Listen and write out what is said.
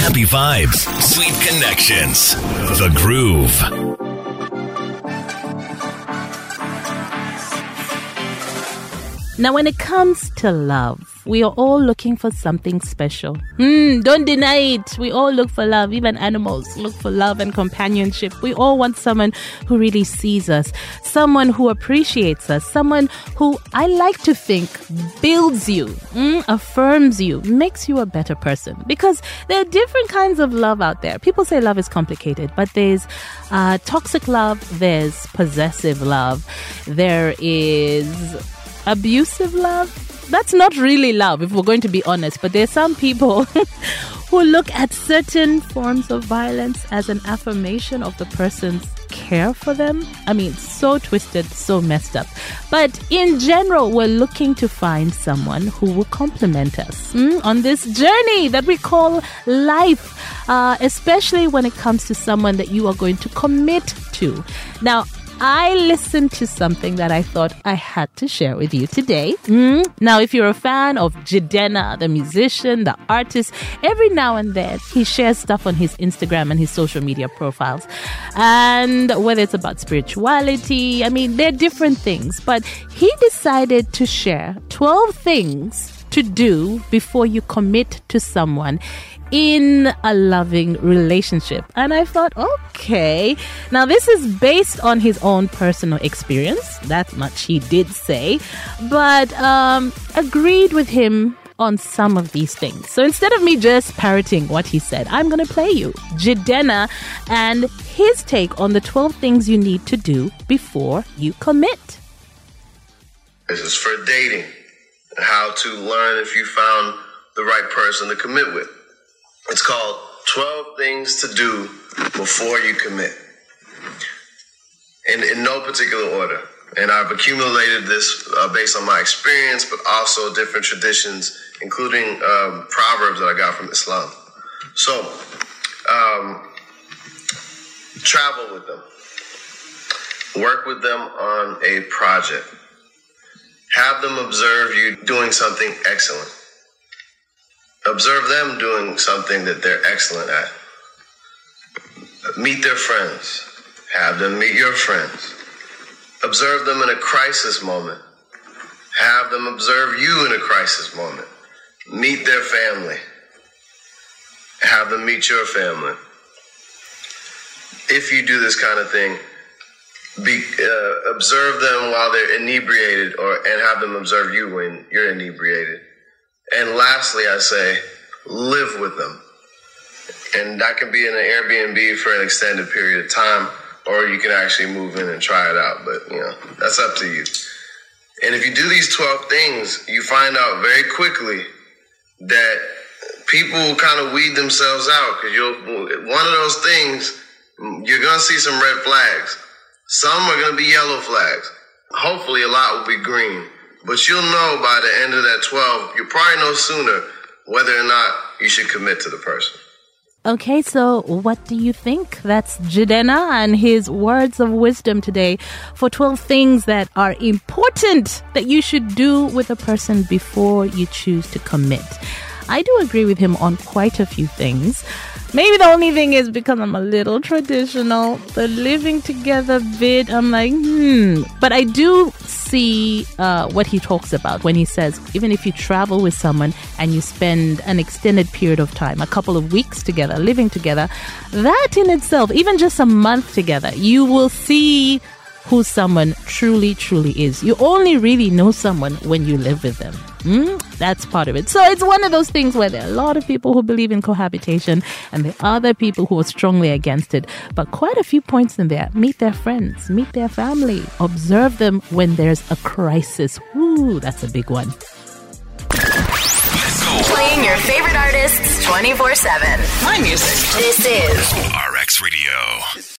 Happy vibes, sweet connections. The Groove. Now, when it comes to love, we are all looking for something special. Hmm, don't deny it. We all look for love. Even animals look for love and companionship. We all want someone who really sees us, someone who appreciates us, someone who I like to think builds you, mm, affirms you, makes you a better person. Because there are different kinds of love out there. People say love is complicated, but there's uh, toxic love, there's possessive love, there is abusive love that's not really love if we're going to be honest but there's some people who look at certain forms of violence as an affirmation of the person's care for them. I mean so twisted so messed up. But in general we're looking to find someone who will complement us mm, on this journey that we call life uh, especially when it comes to someone that you are going to commit to. Now I listened to something that I thought I had to share with you today. Mm. Now, if you're a fan of Jidenna, the musician, the artist, every now and then he shares stuff on his Instagram and his social media profiles. And whether it's about spirituality, I mean, they're different things, but he decided to share 12 things to do before you commit to someone in a loving relationship. And I thought, okay. Now, this is based on his own personal experience. That much he did say, but um, agreed with him on some of these things. So instead of me just parroting what he said, I'm going to play you Jidenna and his take on the 12 things you need to do before you commit. This is for dating. How to learn if you found the right person to commit with. It's called 12 Things to Do Before You Commit. In, in no particular order. And I've accumulated this uh, based on my experience, but also different traditions, including um, proverbs that I got from Islam. So, um, travel with them, work with them on a project, have them observe you doing something excellent observe them doing something that they're excellent at. Meet their friends. Have them meet your friends. Observe them in a crisis moment. Have them observe you in a crisis moment. Meet their family. Have them meet your family. If you do this kind of thing, be, uh, observe them while they're inebriated, or and have them observe you when you're inebriated and lastly, I say, live with them. And that can be in an Airbnb for an extended period of time, or you can actually move in and try it out. But, you know, that's up to you. And if you do these 12 things, you find out very quickly that people kind of weed themselves out because you'll, one of those things, you're to see some red flags. Some are going to be yellow flags. Hopefully, a lot will be green. But you'll know by the end of that 12, you'll probably know sooner whether or not you should commit to the person. Okay, so what do you think? That's Jidenna and his words of wisdom today for 12 things that are important that you should do with a person before you choose to commit. I do agree with him on quite a few things. Maybe the only thing is because I'm a little traditional, the living together bit, I'm like, hmm. But I do see uh, what he talks about when he says, even if you travel with someone and you spend an extended period of time, a couple of weeks together, living together, that in itself, even just a month together, you will see who someone truly, truly is. You only really know someone when you live with them. Mm? That's part of it. So it's one of those things where there are a lot of people who believe in cohabitation and there are other people who are strongly against it. But quite a few points in there. Meet their friends, meet their family, observe them when there's a crisis. Ooh, that's a big one. Playing your favorite artists 24 7. My music. This is